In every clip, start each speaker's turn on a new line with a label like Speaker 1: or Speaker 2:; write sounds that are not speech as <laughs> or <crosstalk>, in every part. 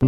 Speaker 1: This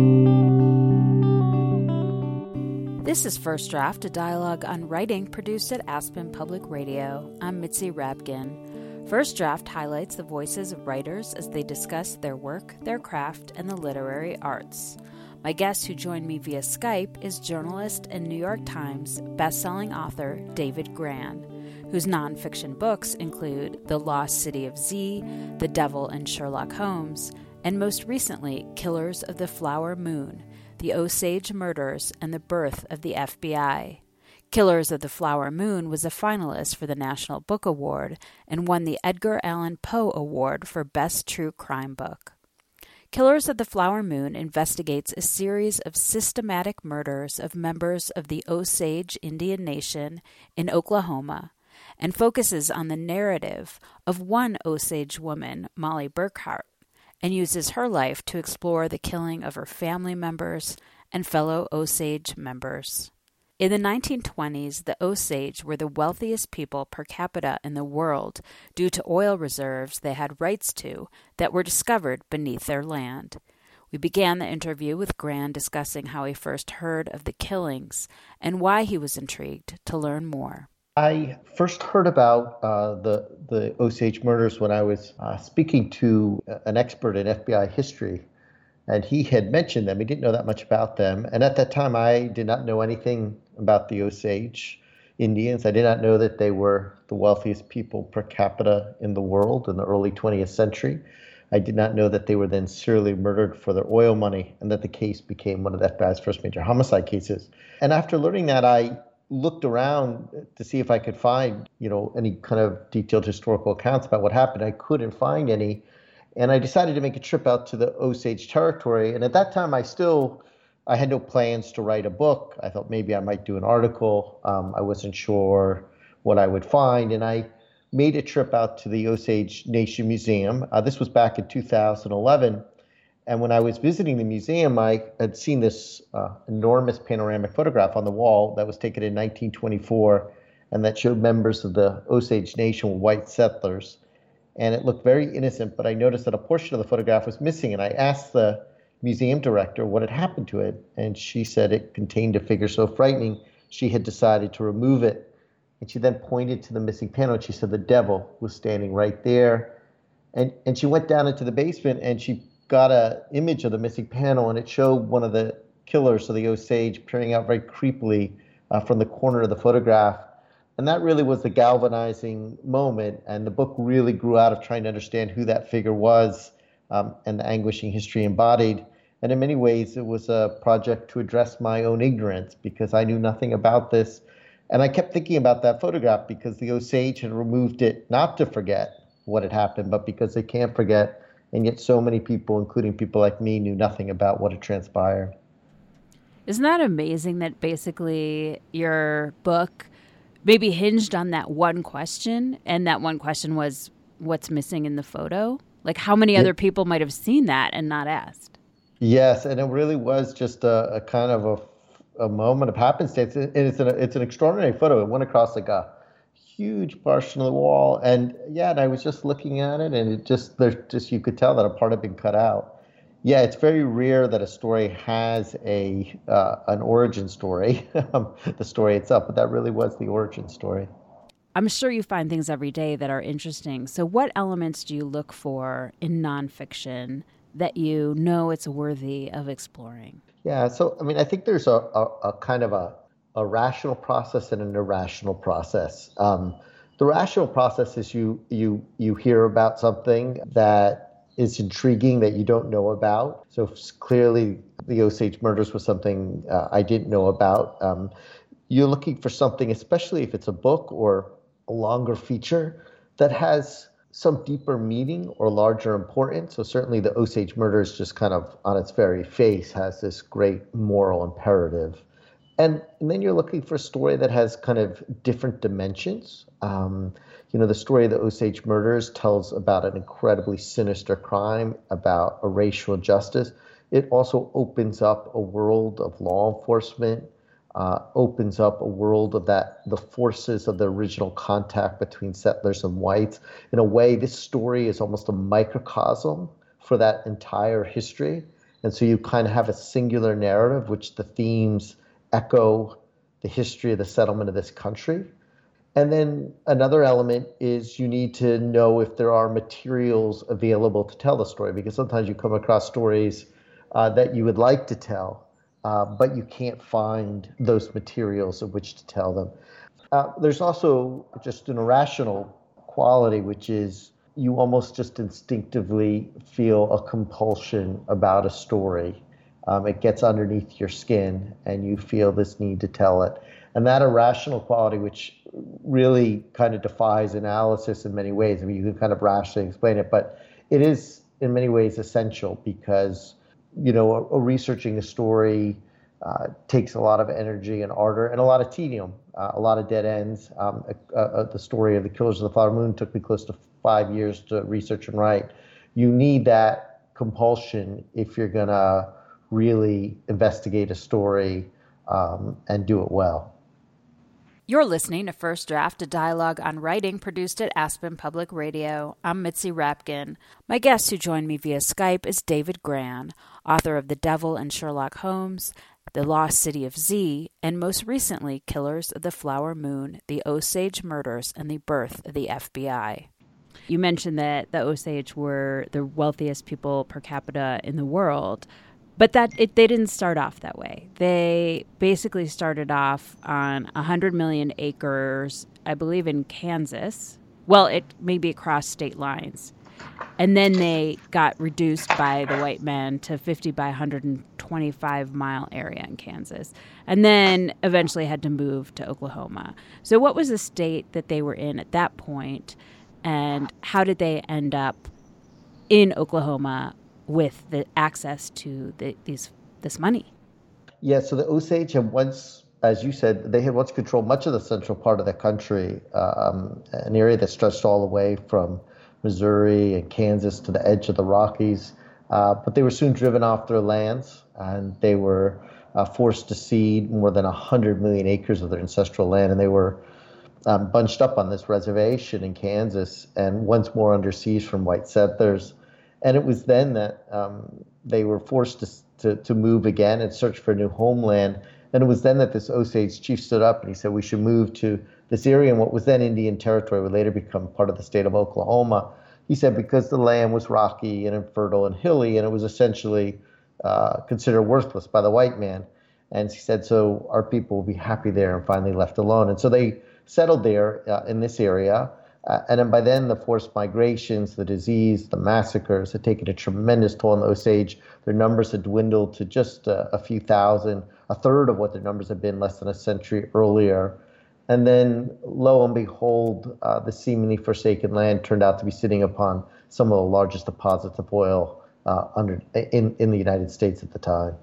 Speaker 1: is First Draft, a dialogue on writing produced at Aspen Public Radio. I'm Mitzi Rapkin. First Draft highlights the voices of writers as they discuss their work, their craft, and the literary arts. My guest who joined me via Skype is journalist and New York Times bestselling author David Grann, whose nonfiction books include The Lost City of Z, The Devil and Sherlock Holmes, and most recently, Killers of the Flower Moon The Osage Murders and the Birth of the FBI. Killers of the Flower Moon was a finalist for the National Book Award and won the Edgar Allan Poe Award for Best True Crime Book. Killers of the Flower Moon investigates a series of systematic murders of members of the Osage Indian Nation in Oklahoma and focuses on the narrative of one Osage woman, Molly Burkhart, and uses her life to explore the killing of her family members and fellow Osage members. In the 1920s, the Osage were the wealthiest people per capita in the world due to oil reserves they had rights to that were discovered beneath their land. We began the interview with Grann discussing how he first heard of the killings and why he was intrigued to learn more.
Speaker 2: I first heard about uh, the the Osage murders when I was uh, speaking to an expert in FBI history and he had mentioned them. He didn't know that much about them. And at that time, I did not know anything about the Osage Indians. I did not know that they were the wealthiest people per capita in the world in the early 20th century. I did not know that they were then serially murdered for their oil money and that the case became one of the FBI's first major homicide cases. And after learning that, I looked around to see if I could find, you know, any kind of detailed historical accounts about what happened. I couldn't find any. And I decided to make a trip out to the Osage territory. And at that time, I still I had no plans to write a book. I thought maybe I might do an article. Um, I wasn't sure what I would find, and I made a trip out to the Osage Nation Museum. Uh, this was back in 2011. And when I was visiting the museum, I had seen this uh, enormous panoramic photograph on the wall that was taken in 1924 and that showed members of the Osage Nation, with white settlers and it looked very innocent. But I noticed that a portion of the photograph was missing, and I asked the museum director what had happened to it, and she said it contained a figure so frightening she had decided to remove it. And she then pointed to the missing panel, and she said the devil was standing right there. And and she went down into the basement, and she got a image of the missing panel, and it showed one of the killers of the Osage peering out very creepily uh, from the corner of the photograph and that really was the galvanizing moment. And the book really grew out of trying to understand who that figure was um, and the anguishing history embodied. And in many ways, it was a project to address my own ignorance because I knew nothing about this. And I kept thinking about that photograph because the Osage had removed it not to forget what had happened, but because they can't forget. And yet, so many people, including people like me, knew nothing about what had transpired.
Speaker 1: Isn't that amazing that basically your book maybe hinged on that one question, and that one question was what's missing in the photo. Like, how many other people might have seen that and not asked?
Speaker 2: Yes, and it really was just a, a kind of a, a moment of happenstance. And it's an it's an extraordinary photo. It went across like a huge portion of the wall, and yeah, and I was just looking at it, and it just there's just you could tell that a part had been cut out. Yeah, it's very rare that a story has a uh, an origin story, <laughs> um, the story itself, but that really was the origin story.
Speaker 1: I'm sure you find things every day that are interesting. So, what elements do you look for in nonfiction that you know it's worthy of exploring?
Speaker 2: Yeah, so I mean, I think there's a, a, a kind of a, a rational process and an irrational process. Um, the rational process is you you you hear about something that is intriguing that you don't know about. So clearly, the Osage murders was something uh, I didn't know about. Um, you're looking for something, especially if it's a book or a longer feature, that has some deeper meaning or larger importance. So certainly, the Osage murders just kind of on its very face has this great moral imperative. And, and then you're looking for a story that has kind of different dimensions. Um, you know, the story of the Osage murders tells about an incredibly sinister crime, about a racial justice. It also opens up a world of law enforcement, uh, opens up a world of that the forces of the original contact between settlers and whites. In a way, this story is almost a microcosm for that entire history. And so you kind of have a singular narrative, which the themes echo the history of the settlement of this country. And then another element is you need to know if there are materials available to tell the story, because sometimes you come across stories uh, that you would like to tell, uh, but you can't find those materials of which to tell them. Uh, there's also just an irrational quality, which is you almost just instinctively feel a compulsion about a story. Um, it gets underneath your skin, and you feel this need to tell it. And that irrational quality, which really kind of defies analysis in many ways, I mean, you can kind of rationally explain it, but it is in many ways essential because, you know, a, a researching a story uh, takes a lot of energy and ardor and a lot of tedium, uh, a lot of dead ends. Um, the story of the Killers of the Flower Moon took me close to five years to research and write. You need that compulsion if you're going to really investigate a story um, and do it well.
Speaker 1: You're listening to First Draft, a dialogue on writing produced at Aspen Public Radio. I'm Mitzi Rapkin. My guest who joined me via Skype is David Grann, author of The Devil and Sherlock Holmes, The Lost City of Z, and most recently, Killers of the Flower Moon, The Osage Murders, and the Birth of the FBI. You mentioned that the Osage were the wealthiest people per capita in the world. But that it, they didn't start off that way. They basically started off on 100 million acres, I believe, in Kansas. Well, it maybe across state lines. And then they got reduced by the white men to 50 by 125 mile area in Kansas. And then eventually had to move to Oklahoma. So, what was the state that they were in at that point, And how did they end up in Oklahoma with the access to the, these this money.
Speaker 2: Yeah, so the Osage had once, as you said, they had once controlled much of the central part of the country, um, an area that stretched all the way from Missouri and Kansas to the edge of the Rockies. Uh, but they were soon driven off their lands, and they were uh, forced to cede more than 100 million acres of their ancestral land, and they were um, bunched up on this reservation in Kansas and once more under siege from white settlers. And it was then that um, they were forced to, to, to move again and search for a new homeland. And it was then that this Osage chief stood up and he said, We should move to this area in what was then Indian Territory, would later become part of the state of Oklahoma. He said, because the land was rocky and infertile and hilly, and it was essentially uh, considered worthless by the white man. And he said, so our people will be happy there and finally left alone. And so they settled there uh, in this area. Uh, and then by then, the forced migrations, the disease, the massacres had taken a tremendous toll on the Osage. Their numbers had dwindled to just uh, a few thousand, a third of what their numbers had been less than a century earlier. And then, lo and behold, uh, the seemingly forsaken land turned out to be sitting upon some of the largest deposits of oil uh, under in, in the United States at the time.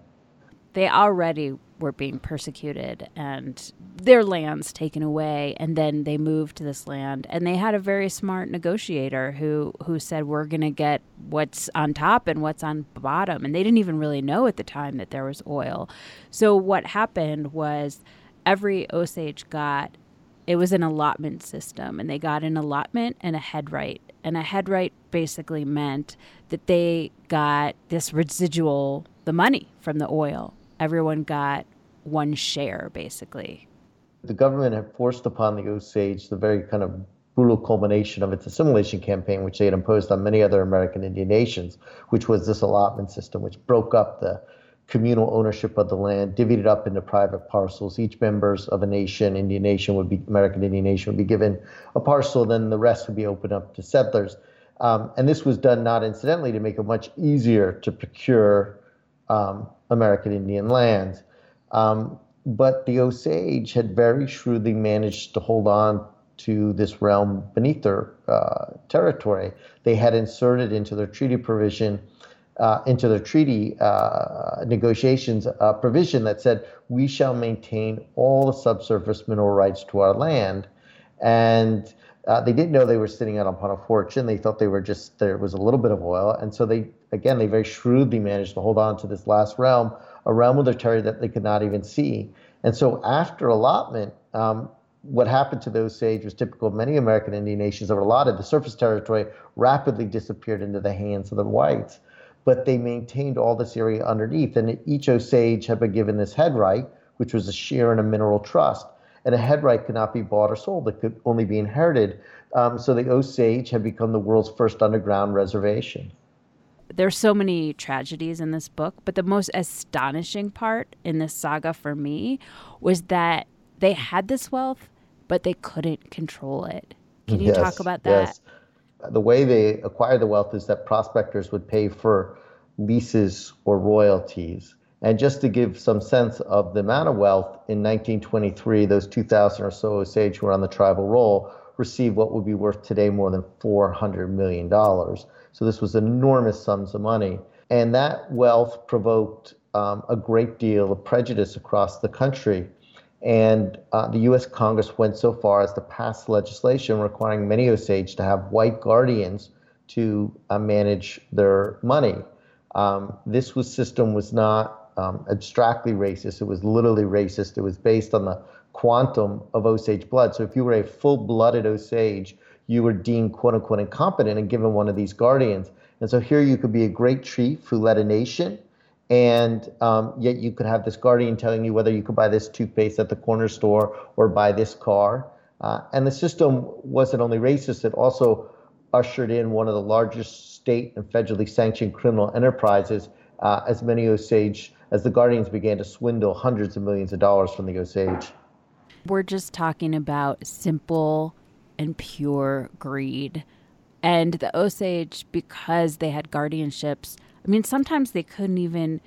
Speaker 1: They already were being persecuted and their lands taken away and then they moved to this land. And they had a very smart negotiator who who said we're going to get what's on top and what's on bottom. And they didn't even really know at the time that there was oil. So what happened was every osage got it was an allotment system and they got an allotment and a head right. And a head right basically meant that they got this residual the money from the oil everyone got one share, basically.
Speaker 2: The government had forced upon the Osage the very kind of brutal culmination of its assimilation campaign, which they had imposed on many other American Indian nations, which was this allotment system, which broke up the communal ownership of the land, divvied it up into private parcels. Each members of a nation, Indian nation would be American Indian nation would be given a parcel, then the rest would be opened up to settlers. Um, and this was done not incidentally to make it much easier to procure um, American Indian lands. Um, but the Osage had very shrewdly managed to hold on to this realm beneath their uh, territory. They had inserted into their treaty provision, uh, into their treaty uh, negotiations, a provision that said, we shall maintain all the subsurface mineral rights to our land. And uh, they didn't know they were sitting out upon a fortune. They thought they were just there was a little bit of oil, and so they again they very shrewdly managed to hold on to this last realm, a realm of their territory that they could not even see. And so after allotment, um, what happened to those Osage was typical of many American Indian nations that were allotted. The surface territory rapidly disappeared into the hands of the whites. but they maintained all this area underneath. And each Osage had been given this head right, which was a share in a mineral trust. And a head right could not be bought or sold, it could only be inherited. Um, so the Osage had become the world's first underground reservation.
Speaker 1: There's so many tragedies in this book, but the most astonishing part in this saga for me was that they had this wealth, but they couldn't control it. Can you yes, talk about that? Yes
Speaker 2: the way they acquired the wealth is that prospectors would pay for leases or royalties. And just to give some sense of the amount of wealth, in 1923, those 2,000 or so Osage who were on the tribal roll received what would be worth today more than $400 million. So this was enormous sums of money. And that wealth provoked um, a great deal of prejudice across the country. And uh, the U.S. Congress went so far as to pass legislation requiring many Osage to have white guardians to uh, manage their money. Um, this was system was not um, abstractly racist; it was literally racist. It was based on the quantum of Osage blood. So if you were a full-blooded Osage, you were deemed "quote unquote" incompetent and given one of these guardians. And so here you could be a great chief who led a nation and um, yet you could have this guardian telling you whether you could buy this toothpaste at the corner store or buy this car. Uh, and the system wasn't only racist, it also ushered in one of the largest state and federally sanctioned criminal enterprises uh, as many Osage, as the Guardians began to swindle hundreds of millions of dollars from the Osage.
Speaker 1: We're just talking about simple and pure greed. And the Osage, because they had guardianships, I mean, sometimes they couldn't even,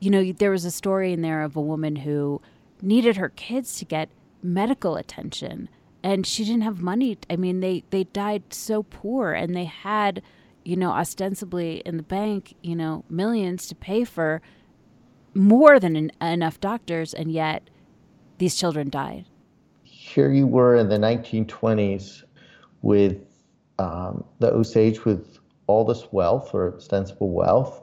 Speaker 1: you know, there was a story in there of a woman who needed her kids to get medical attention and she didn't have money. I mean, they, they died so poor and they had, you know, ostensibly in the bank, you know, millions to pay for more than en- enough doctors, and yet these children died.
Speaker 2: Here you were in the 1920s with um, the Osage with all this wealth or ostensible wealth,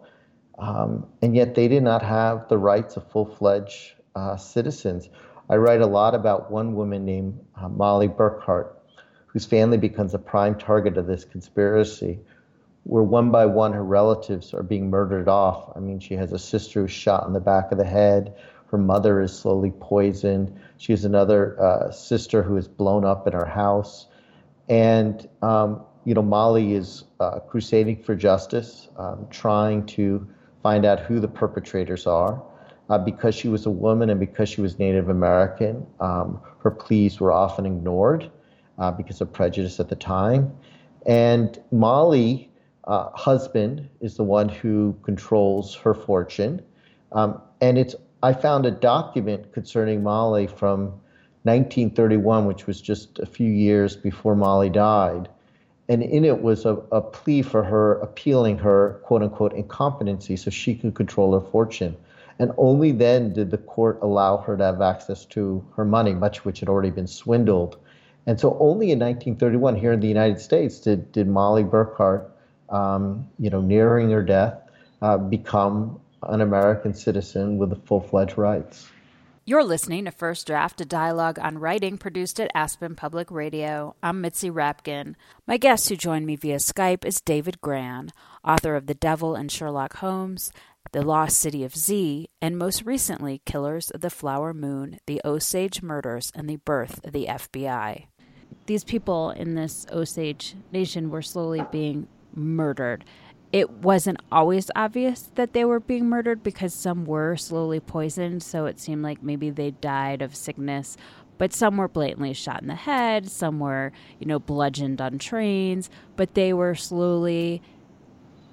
Speaker 2: um, and yet they did not have the rights of full fledged uh, citizens. I write a lot about one woman named uh, Molly Burkhart, whose family becomes a prime target of this conspiracy, where one by one her relatives are being murdered off. I mean, she has a sister who's shot in the back of the head. Her mother is slowly poisoned. She has another uh, sister who is blown up in her house. And um, you know, Molly is uh, crusading for justice, um, trying to find out who the perpetrators are. Uh, because she was a woman and because she was Native American, um, her pleas were often ignored uh, because of prejudice at the time. And Molly, uh, husband, is the one who controls her fortune. Um, and it's I found a document concerning Molly from 1931, which was just a few years before Molly died, and in it was a, a plea for her appealing her quote unquote incompetency so she could control her fortune. And only then did the court allow her to have access to her money, much which had already been swindled. And so only in 1931 here in the United States did, did Molly Burkhart, um, you know, nearing their death, uh, become an American citizen with the full-fledged rights.
Speaker 1: You're listening to First Draft, a dialogue on writing produced at Aspen Public Radio. I'm Mitzi Rapkin. My guest who joined me via Skype is David Grann, author of The Devil and Sherlock Holmes, The Lost City of Z, and most recently, Killers of the Flower Moon, The Osage Murders, and the Birth of the FBI. These people in this Osage nation were slowly being murdered it wasn't always obvious that they were being murdered because some were slowly poisoned, so it seemed like maybe they died of sickness. But some were blatantly shot in the head, some were, you know, bludgeoned on trains, but they were slowly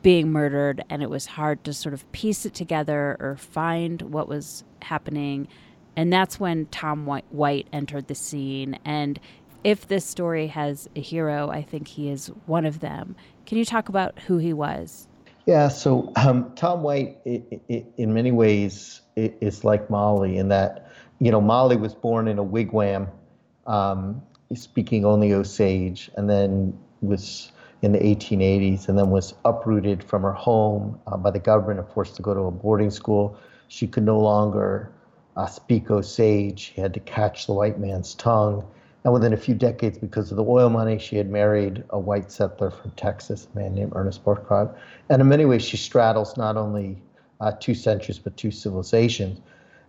Speaker 1: being murdered, and it was hard to sort of piece it together or find what was happening. And that's when Tom White entered the scene. And if this story has a hero, I think he is one of them. Can you talk about who he was?
Speaker 2: Yeah, so um, Tom White, it, it, in many ways, is like Molly in that, you know, Molly was born in a wigwam, um, speaking only Osage, and then was in the 1880s, and then was uprooted from her home uh, by the government and forced to go to a boarding school. She could no longer uh, speak Osage. She had to catch the white man's tongue And within a few decades, because of the oil money, she had married a white settler from Texas, a man named Ernest Burkhart. And in many ways, she straddles not only uh, two centuries, but two civilizations.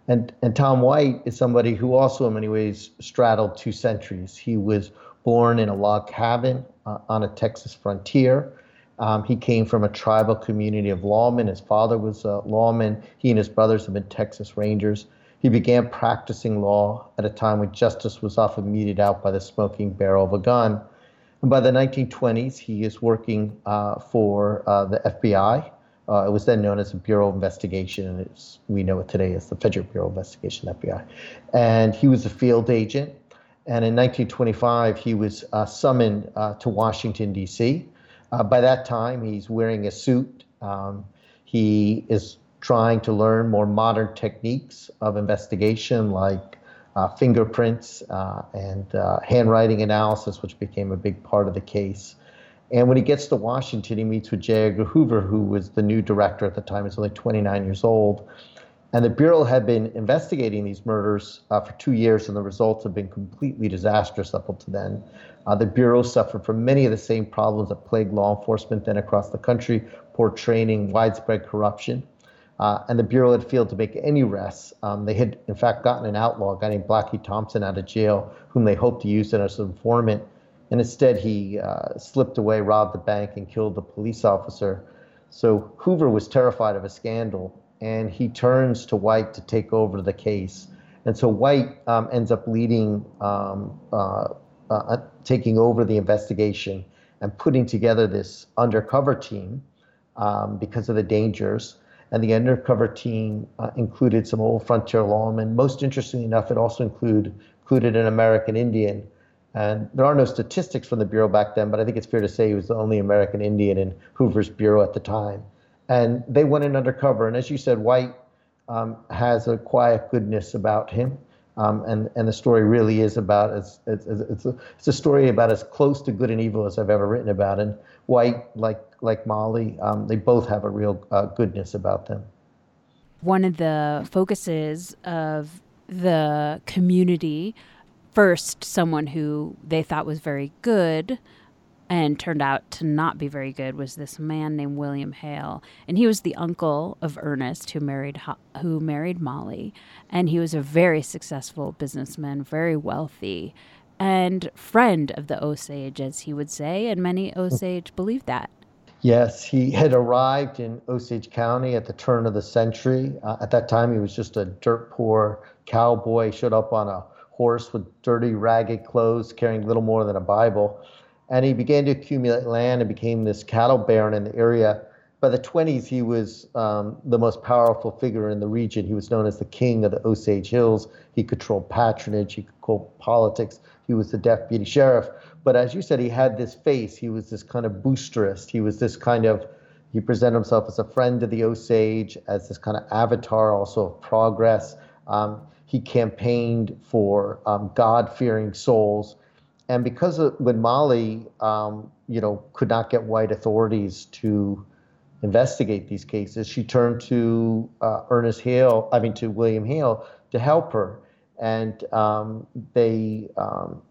Speaker 2: And, and Tom White is somebody who also, in many ways, straddled two centuries. He was born in a log cabin uh, on a Texas frontier. Um, he came from a tribal community of lawmen. His father was a lawman. He and his brothers have been Texas Rangers. He began practicing law at a time when justice was often meted out by the smoking barrel of a gun. And by the 1920s, he is working uh, for uh, the FBI. Uh, it was then known as the Bureau of Investigation, and we know it today as the Federal Bureau of Investigation, FBI. And he was a field agent. And in 1925, he was uh, summoned uh, to Washington, D.C. Uh, by that time, he's wearing a suit. Um, he is trying to learn more modern techniques of investigation like uh, fingerprints uh, and uh, handwriting analysis, which became a big part of the case. And when he gets to Washington, he meets with J. Edgar Hoover, who was the new director at the time. He's only 29 years old. And the Bureau had been investigating these murders uh, for two years, and the results have been completely disastrous up until then. Uh, the Bureau suffered from many of the same problems that plagued law enforcement then across the country poor training, widespread corruption. Uh, and the Bureau had failed to make any arrests. Um, they had, in fact, gotten an outlaw, a guy named Blackie Thompson, out of jail, whom they hoped to use as an informant. And instead, he uh, slipped away, robbed the bank, and killed the police officer. So Hoover was terrified of a scandal, and he turns to White to take over the case. And so White um, ends up leading, um, uh, uh taking over the investigation and putting together this undercover team um, because of the dangers and the undercover team uh, included some old frontier lawmen. Most interestingly enough, it also include, included an American Indian. And there are no statistics from the Bureau back then, but I think it's fair to say he was the only American Indian in Hoover's Bureau at the time. And they went in undercover. And as you said, White um, has a quiet goodness about him. Um, and, and the story really is about, as, it's, it's, a, it's a story about as close to good and evil as I've ever written about. And White, like like Molly, um, they both have a real uh, goodness about them.
Speaker 1: One of the focuses of the community, first, someone who they thought was very good and turned out to not be very good was this man named William Hale, and he was the uncle of Ernest who married who married Molly, and he was a very successful businessman, very wealthy, and friend of the Osage, as he would say, and many Osage believed that.
Speaker 2: Yes, he had arrived in Osage County at the turn of the century. Uh, at that time, he was just a dirt poor cowboy, showed up on a horse with dirty, ragged clothes, carrying little more than a Bible. And he began to accumulate land and became this cattle baron in the area. By the 20s, he was um, the most powerful figure in the region. He was known as the king of the Osage Hills. He controlled patronage, he controlled politics. He was the deputy sheriff. But as you said, he had this face. He was this kind of boosterist. He was this kind of, he presented himself as a friend of the Osage, as this kind of avatar also of progress. Um, he campaigned for um, God-fearing souls. And because of, when Molly, um, you know, could not get white authorities to investigate these cases, she turned to uh, Ernest Hale, I mean, to William Hale to help her. And um, they, um,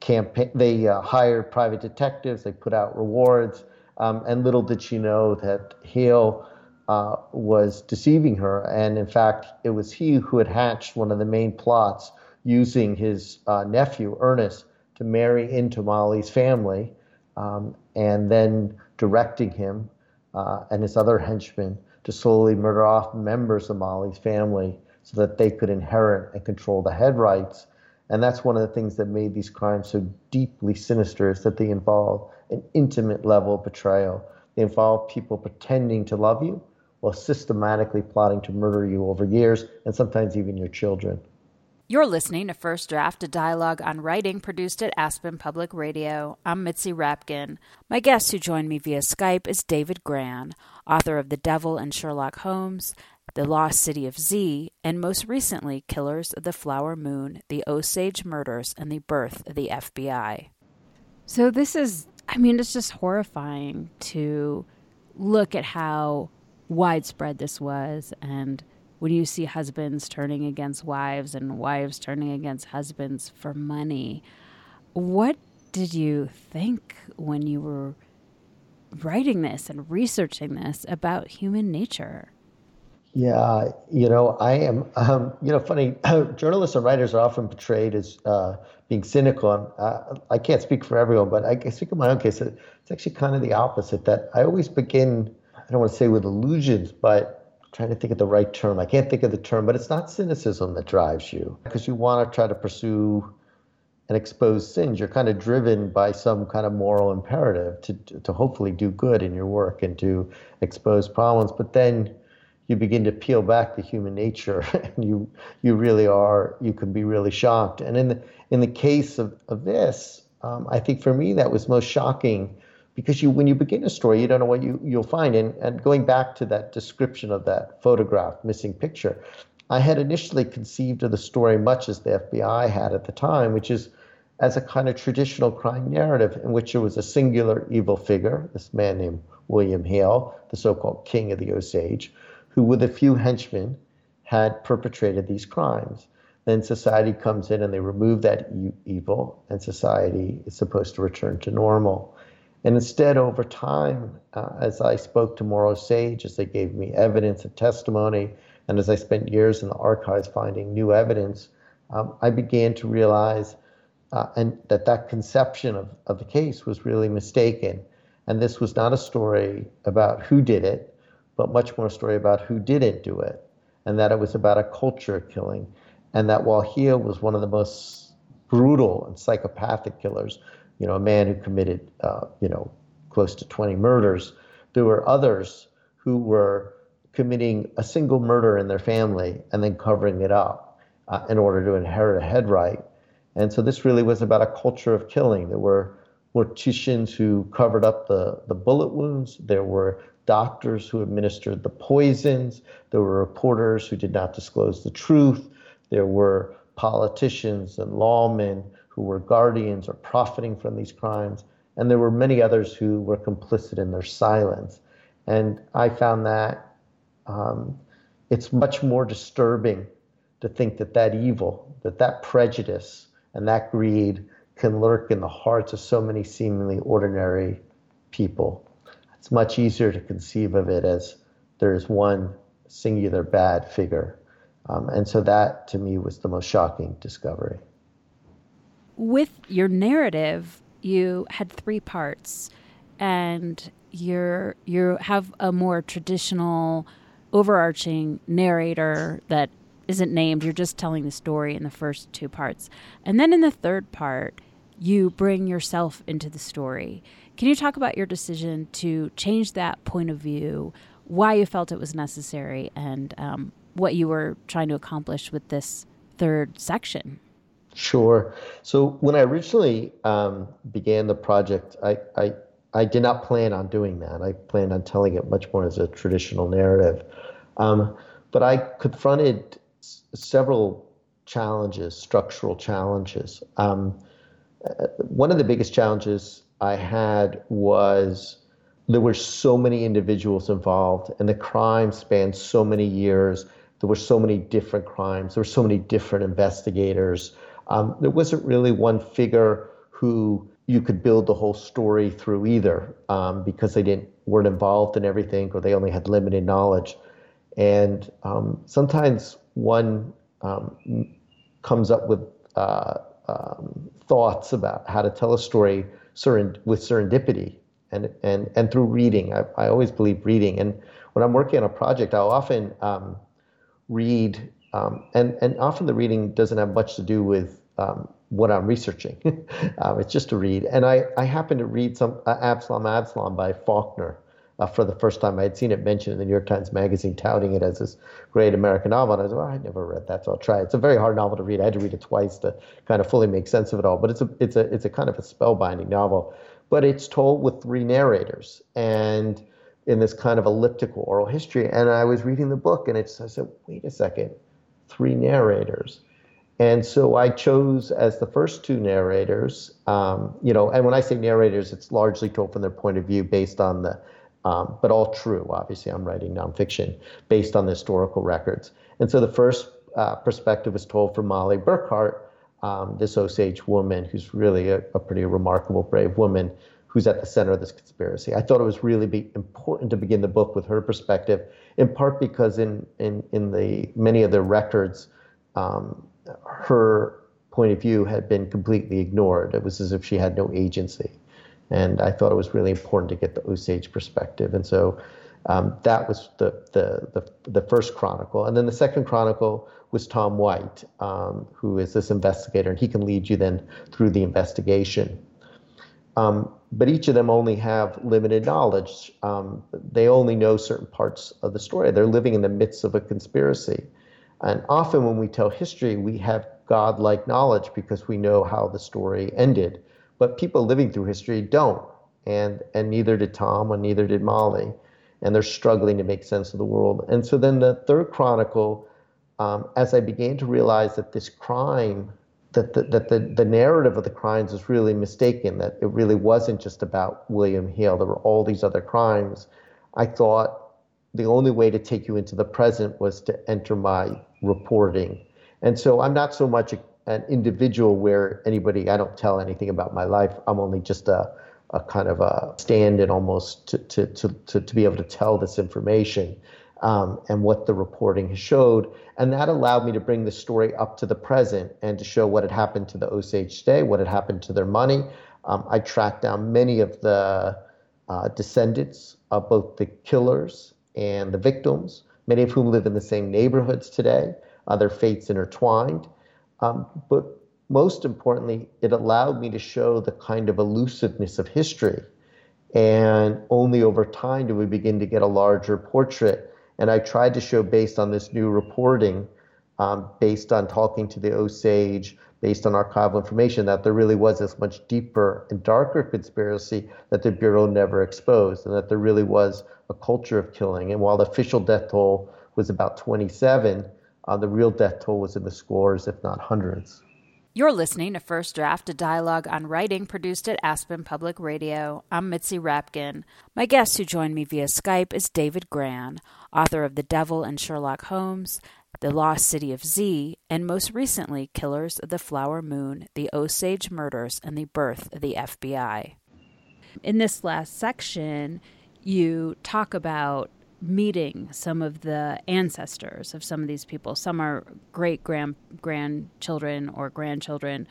Speaker 2: campaign. They uh, hired private detectives. They put out rewards, um, and little did she know that Hale uh, was deceiving her. And in fact, it was he who had hatched one of the main plots, using his uh, nephew Ernest to marry into Molly's family, um, and then directing him uh, and his other henchmen to slowly murder off members of Molly's family so that they could inherit and control the head rights and that's one of the things that made these crimes so deeply sinister is that they involve an intimate level of betrayal. They involve people pretending to love you while systematically plotting to murder you over years and sometimes even your children.
Speaker 1: You're listening to First Draft, a dialogue on writing produced at Aspen Public Radio. I'm Mitzi Rapkin. My guest who joined me via Skype is David Grann, author of The Devil and Sherlock Holmes the Lost City of Z, and most recently, Killers of the Flower Moon, The Osage Murders, and the Birth of the FBI. So, this is, I mean, it's just horrifying to look at how widespread this was. And when you see husbands turning against wives and wives turning against husbands for money, What did you think when you were writing this and researching this about human nature?
Speaker 2: Yeah, you know, I am, um, you know, funny, <coughs> journalists and writers are often portrayed as uh, being cynical. And uh, I can't speak for everyone, but I speak in my own case. It's actually kind of the opposite that I always begin, I don't want to say with illusions, but trying to think of the right term. I can't think of the term, but it's not cynicism that drives you because you want to try to pursue and expose sins. You're kind of driven by some kind of moral imperative to, to hopefully do good in your work and to expose problems. But then, you begin to peel back the human nature <laughs> and you you really are you can be really shocked and in the in the case of, of this um, i think for me that was most shocking because you when you begin a story you don't know what you you'll find and and going back to that description of that photograph missing picture i had initially conceived of the story much as the fbi had at the time which is as a kind of traditional crime narrative in which there was a singular evil figure this man named william hale the so-called king of the osage who, with a few henchmen, had perpetrated these crimes. Then society comes in and they remove that evil, and society is supposed to return to normal. And instead, over time, uh, as I spoke to more Osage, as they gave me evidence and testimony, and as I spent years in the archives finding new evidence, um, I began to realize uh, and that that conception of, of the case was really mistaken. And this was not a story about who did it, but much more a story about who didn't do it, and that it was about a culture killing, and that while Hale was one of the most brutal and psychopathic killers, you know, a man who committed, uh, you know, close to 20 murders, there were others who were committing a single murder in their family and then covering it up uh, in order to inherit a head right. And so this really was about a culture of killing. There were morticians who covered up the, the bullet wounds. There were doctors who administered the poisons. There were reporters who did not disclose the truth. There were politicians and lawmen who were guardians or profiting from these crimes. And there were many others who were complicit in their silence. And I found that um, it's much more disturbing to think that that evil, that that prejudice, and that greed can lurk in the hearts of so many seemingly ordinary people it's much easier to conceive of it as there's one singular bad figure. Um, and so that to me was the most shocking discovery.
Speaker 1: With your narrative, you had three parts, and you're you have a more traditional, overarching narrator that isn't named. You're just telling the story in the first two parts, and then in the third part, you bring yourself into the story. Can you talk about your decision to change that point of view, why you felt it was necessary, and um, what you were trying to accomplish with this third section?
Speaker 2: Sure. So when I originally um, began the project, I, I I did not plan on doing that. I planned on telling it much more as a traditional narrative. Um, but I confronted s- several challenges, structural challenges. Um, uh, one of the biggest challenges I had was there were so many individuals involved, and the crime spanned so many years. There were so many different crimes. There were so many different investigators. Um, there wasn't really one figure who you could build the whole story through either, um, because they didn't weren't involved in everything or they only had limited knowledge. And um, sometimes one um, comes up with uh, um, thoughts about how to tell a story seren- with serendipity and, and, and through reading. I, I always believe reading. And when I'm working on a project, I'll often um, read, um, and, and often the reading doesn't have much to do with um, what I'm researching. <laughs> Um, it's just to read. And I, I happened to read some uh, Absalom Absalom by Faulkner uh, for the first time. I had seen it mentioned in the New York Times Magazine, touting it as this great American novel. And I was well, I never read that, so I'll try it. It's a very hard novel to read. I had to read it twice to kind of fully make sense of it all. But it's a it's a it's a kind of a spellbinding novel. But it's told with three narrators and in this kind of elliptical oral history. And I was reading the book, and it's I said, wait a second, three narrators. And so I chose as the first two narrators, um, you know, and when I say narrators, it's largely told from their point of view based on the um, but all true. Obviously, I'm writing nonfiction based on the historical records. And so the first uh, perspective was told from Molly Burkhart, um, this Osage woman, who's really a, a, pretty remarkable, brave woman, who's at the center of this conspiracy. I thought it was really important to begin the book with her perspective, in part because in in in the many of the records, um, her point of view had been completely ignored. It was as if she had no agency, and I thought it was really important to get the Osage perspective, and so. Um, that was the, the, the the first chronicle, and then the second chronicle was Tom White, um, who is this investigator, and he can lead you then through the investigation. Um, but each of them only have limited knowledge. Um, they only know certain parts of the story. They're living in the midst of a conspiracy. And often when we tell history, we have godlike knowledge because we know how the story ended. But people living through history don't. And, and neither did Tom, and neither did Molly. And they're struggling to make sense of the world. And so then the third chronicle um, as I began to realize that this crime, that the, that the, the narrative of the crimes is really mistaken, that it really wasn't just about William Hale, there were all these other crimes, I thought the only way to take you into the present was to enter my reporting. And so I'm not so much a, an individual where anybody, I don't tell anything about my life. I'm only just a, a kind of a stand in almost to, to, to, to, to be able to tell this information um, and what the reporting has showed. And that allowed me to bring the story up to the present and to show what had happened to the Osage today, what had happened to their money. Um, I tracked down many of the uh, descendants of both the killers and the victims, many of whom live in the same neighborhoods today. Uh, their fates intertwined. Um, but most importantly, it allowed me to show the kind of elusiveness of history. And only over time do we begin to get a larger portrait and I tried to show, based on this new reporting, um, based on talking to the Osage, based on archival information, that there really was this much deeper and darker conspiracy that the Bureau never exposed, and that there really was a culture of killing. And while the official death toll was about 27, uh, the real death toll was in the scores, if not hundreds.
Speaker 1: You're listening to First Draft, a dialogue on writing produced at Aspen Public Radio. I'm Mitzi Rapkin. My guest who joined me via Skype is David Grann, author of The Devil and Sherlock Holmes, The Lost City of Z, and most recently, Killers of the Flower Moon, The Osage Murders, and the Birth of the FBI. In this last section, you talk about meeting some of the ancestors of some of these people. Some are great grand grandchildren or grandchildren.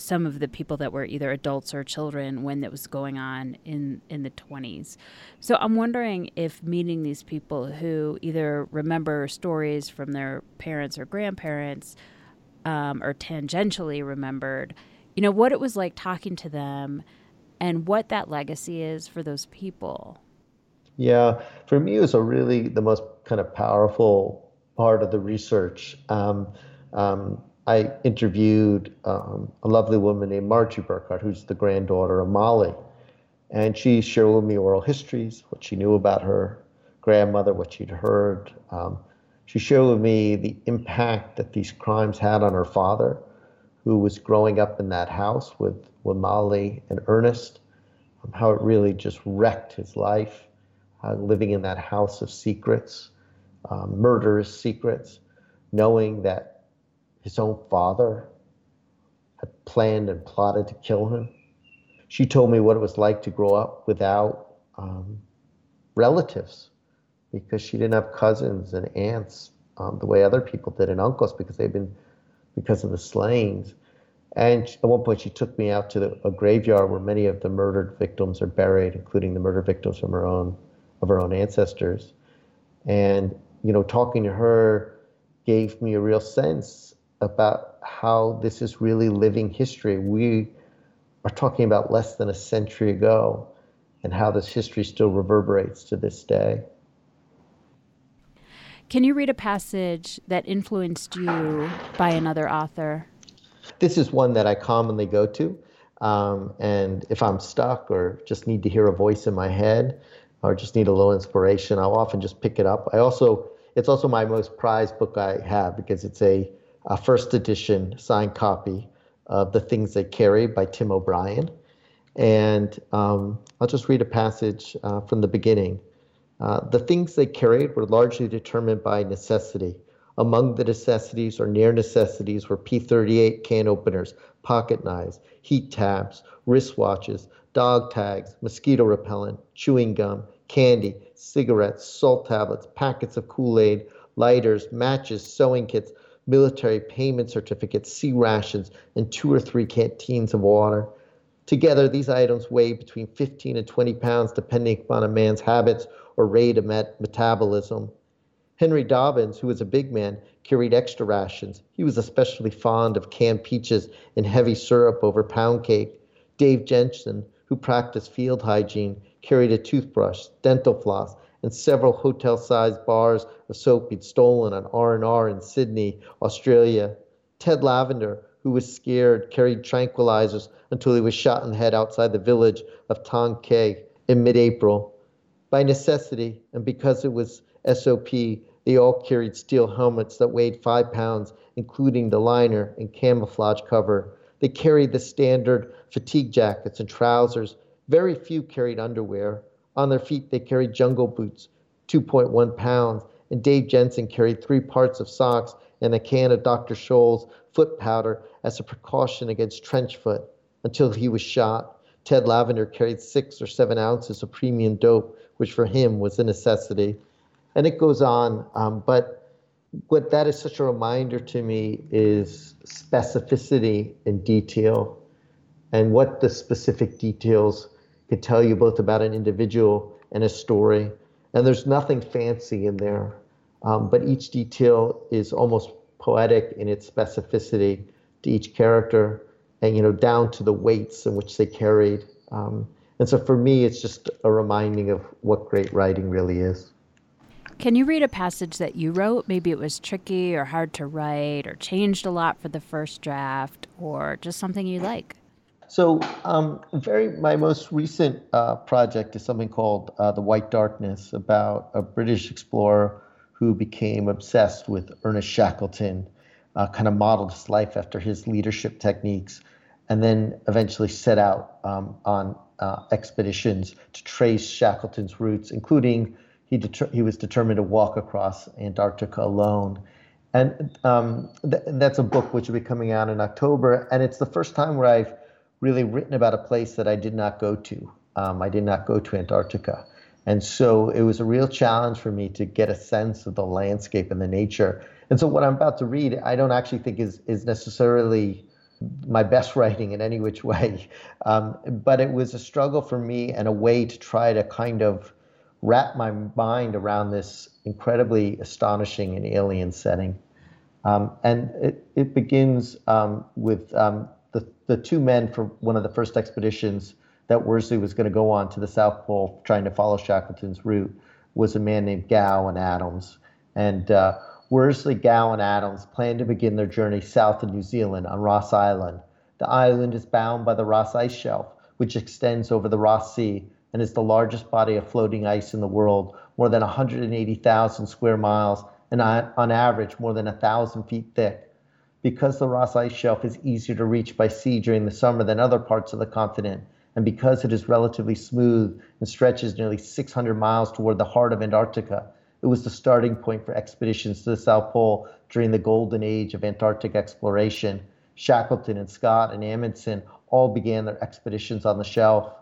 Speaker 1: Some of the people that were either adults or children when that was going on in in the 20s. So I'm wondering if meeting these people who either remember stories from their parents or grandparents, um, or tangentially remembered, you know, what it was like talking to them, and what that legacy is for those people.
Speaker 2: Yeah, for me, it was a really the most kind of powerful part of the research. Um, um, I interviewed um, a lovely woman named Margie Burkhart, who's the granddaughter of Molly, and she shared with me oral histories, what she knew about her grandmother, what she'd heard. Um, she shared with me the impact that these crimes had on her father, who was growing up in that house with, with Molly and Ernest, um, how it really just wrecked his life uh, living in that house of secrets, um, murderous secrets, knowing that his own father had planned and plotted to kill him. She told me what it was like to grow up without um, relatives because she didn't have cousins and aunts um, the way other people did and uncles because they've been because of the slayings. And at one point, she took me out to the, a graveyard where many of the murdered victims are buried, including the murder victims from her own of our own ancestors. And, you know, talking to her gave me a real sense about how this is really living history. We are talking about less than a century ago and how this history still reverberates to this day.
Speaker 1: Can you read a passage that influenced you by another author?
Speaker 2: This is one that I commonly go to. Um, and if I'm stuck or just need to hear a voice in my head, or just need a little inspiration, I'll often just pick it up. I also, it's also my most prized book I have because it's a, a first edition signed copy of The Things They Carry by Tim O'Brien. And um, I'll just read a passage uh, from the beginning. Uh, the things they carried were largely determined by necessity, Among the necessities or near necessities were P 38 can openers, pocket knives, heat tabs, wristwatches, dog tags, mosquito repellent, chewing gum, candy, cigarettes, salt tablets, packets of Kool Aid, lighters, matches, sewing kits, military payment certificates, C rations, and two or three canteens of water. Together, these items weigh between 15 and 20 pounds, depending upon a man's habits or rate of met- metabolism. Henry Dobbins, who was a big man, carried extra rations. He was especially fond of canned peaches and heavy syrup over pound cake. Dave Jensen, who practiced field hygiene, carried a toothbrush, dental floss, and several hotel-sized bars of soap he'd stolen on R&R in Sydney, Australia. Ted Lavender, who was scared, carried tranquilizers until he was shot in the head outside the village of Than Khe in mid-April. By necessity, and because it was SOP, they all carried steel helmets that weighed five pounds, including the liner and camouflage cover. They carried the standard fatigue jackets and trousers. Very few carried underwear. On their feet, they carried jungle boots, 2.1 pounds, and Dave Jensen carried three parts of socks and a can of Dr. Scholl's foot powder as a precaution against trench foot until he was shot. Ted Lavender carried six or seven ounces of premium dope, which for him was a necessity. And it goes on, um, but what that is such a reminder to me is specificity and detail, and what the specific details can tell you both about an individual and a story. And there's nothing fancy in there, um, but each detail is almost poetic in its specificity to each character and you know down to the weights in which they carried um, and so for me it's just a reminding of what great writing really is.
Speaker 1: Can you read a passage that you wrote? Maybe it was tricky or hard to write or changed a lot for the first draft or just something you like
Speaker 2: so um, very my most recent uh, project is something called uh, the white darkness about a british explorer who became obsessed with ernest shackleton uh, kind of modeled his life after his leadership techniques, and then eventually set out um, on uh, expeditions to trace Shackleton's routes, including he, he was determined to walk across Antarctica alone. And um, th- that's a book which will be coming out in October. And it's the first time where I've really written about a place that I did not go to. Um, I did not go to Antarctica. And so it was a real challenge for me to get a sense of the landscape and the nature and so what I'm about to read, I don't actually think is is necessarily my best <laughs> writing in any which way, um, but it was a struggle for me and a way to try to kind of wrap my mind around this incredibly astonishing and alien setting. Um, and it, it begins um, with um, the, the two men for one of the first expeditions that Worsley was going to go on to the South Pole, trying to follow Shackleton's route, was a man named Gow and Adams. And uh, Worsley, Gow, and Adams plan to begin their journey south of New Zealand on Ross Island. The island is bound by the Ross Ice Shelf, which extends over the Ross Sea and is the largest body of floating ice in the world, more than 180,000 square miles and on average more than 1,000 feet thick. Because the Ross Ice Shelf is easier to reach by sea during the summer than other parts of the continent, and because it is relatively smooth and stretches nearly 600 miles toward the heart of Antarctica, it was the starting point for expeditions to the South Pole during the golden age of Antarctic exploration. Shackleton and Scott and Amundsen all began their expeditions on the shelf.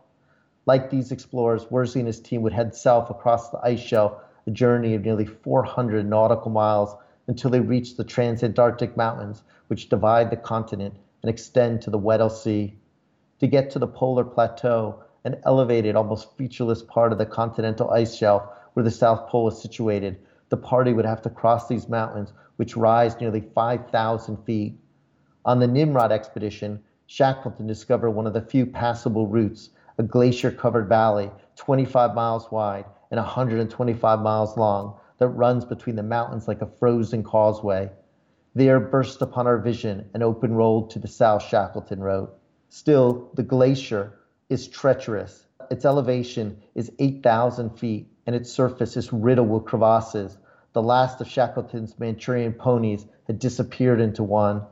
Speaker 2: Like these explorers, Worsley and his team would head south across the ice shelf, a journey of nearly 400 nautical miles until they reach the Transantarctic Mountains, which divide the continent and extend to the Weddell Sea. To get to the polar plateau, an elevated, almost featureless part of the continental ice shelf, where the South Pole is situated, the party would have to cross these mountains, which rise nearly 5,000 feet. On the Nimrod expedition, Shackleton discovered one of the few passable routes, a glacier covered valley 25 miles wide and 125 miles long that runs between the mountains like a frozen causeway. There burst upon our vision an open road to the south, Shackleton wrote. Still, the glacier is treacherous. Its elevation is 8,000 feet and its surface is riddled with crevasses. The last of Shackleton's Manchurian ponies had disappeared into one.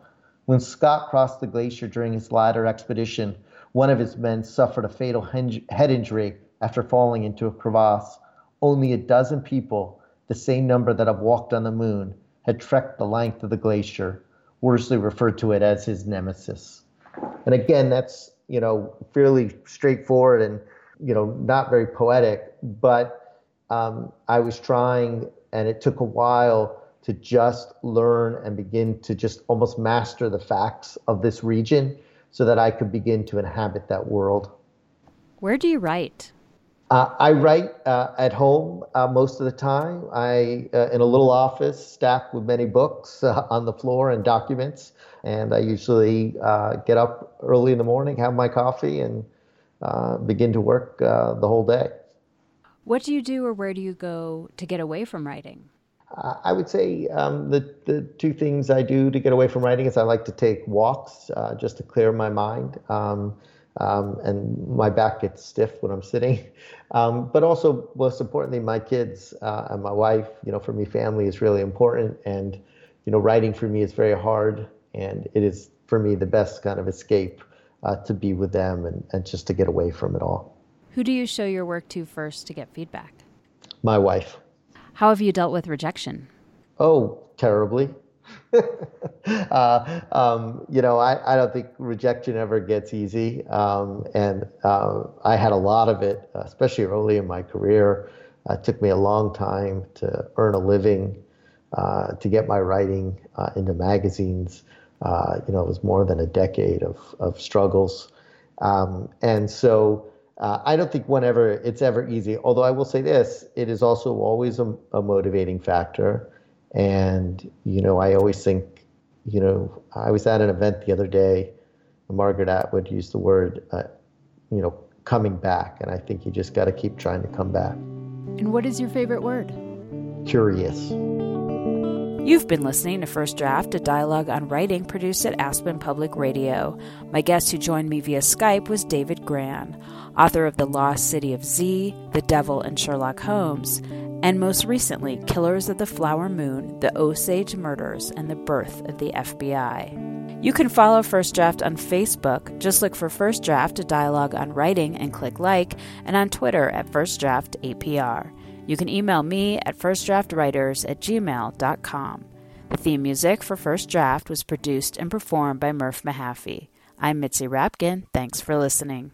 Speaker 2: When Scott crossed the glacier during his latter expedition, one of his men suffered a fatal head injury after falling into a crevasse. Only a dozen people, the same number that have walked on the moon, had trekked the length of the glacier. Worsley referred to it as his nemesis. And again, that's you know fairly straightforward and you know not very poetic, but um, I was trying, and it took a while to just learn and begin to just almost master the facts of this region so that I could begin to inhabit that world.
Speaker 1: Where do you write?
Speaker 2: Uh, I write uh, at home uh, most of the time. I uh, in a little office stacked with many books <laughs> uh, on the floor and documents, and I usually uh, get up early in the morning, have my coffee, and begin to work the whole day.
Speaker 1: What do you do, or where do you go to get away from writing?
Speaker 2: I would say um, the the two things I do to get away from writing is I like to take walks just to clear my mind. Um, um, and my back gets stiff when I'm sitting. Um, but also, most importantly, my kids uh, and my wife. You know, for me, family is really important, and you know, writing for me is very hard, and it is for me the best kind of escape uh, to be with them and, and just to get away from it all.
Speaker 1: Who do you show your work to first to get feedback?
Speaker 2: My wife.
Speaker 1: How have you dealt with rejection?
Speaker 2: Oh, terribly. <laughs> uh, um, you know, I, I don't think rejection ever gets easy. Um, and uh, I had a lot of it, especially early in my career. Uh, it took me a long time to earn a living, uh, to get my writing uh, into magazines. Uh, you know, it was more than a decade of, of struggles. Um, and so I don't think whenever it's ever easy, although I will say this, it is also always a, a motivating factor. And, you know, I always think, you know, I was at an event the other day, Margaret Atwood used the word, uh, you know, coming back. And I think you just got to keep trying to come back.
Speaker 1: And what is your favorite word?
Speaker 2: Curious.
Speaker 1: You've been listening to First Draft, a dialogue on writing produced at Aspen Public Radio. My guest who joined me via Skype was David Grann, author of The Lost City of Z, The Devil, and Sherlock Holmes, and most recently, Killers of the Flower Moon, The Osage Murders, and the Birth of the FBI. You can follow First Draft on Facebook. Just look for First Draft, a dialogue on writing, and click like, and on Twitter at First Draft APR. You can email me at firstdraftwriters at gmail.com. The theme music for First Draft was produced and performed by Murph Mahaffey. I'm Mitzi Rapkin. Thanks for listening.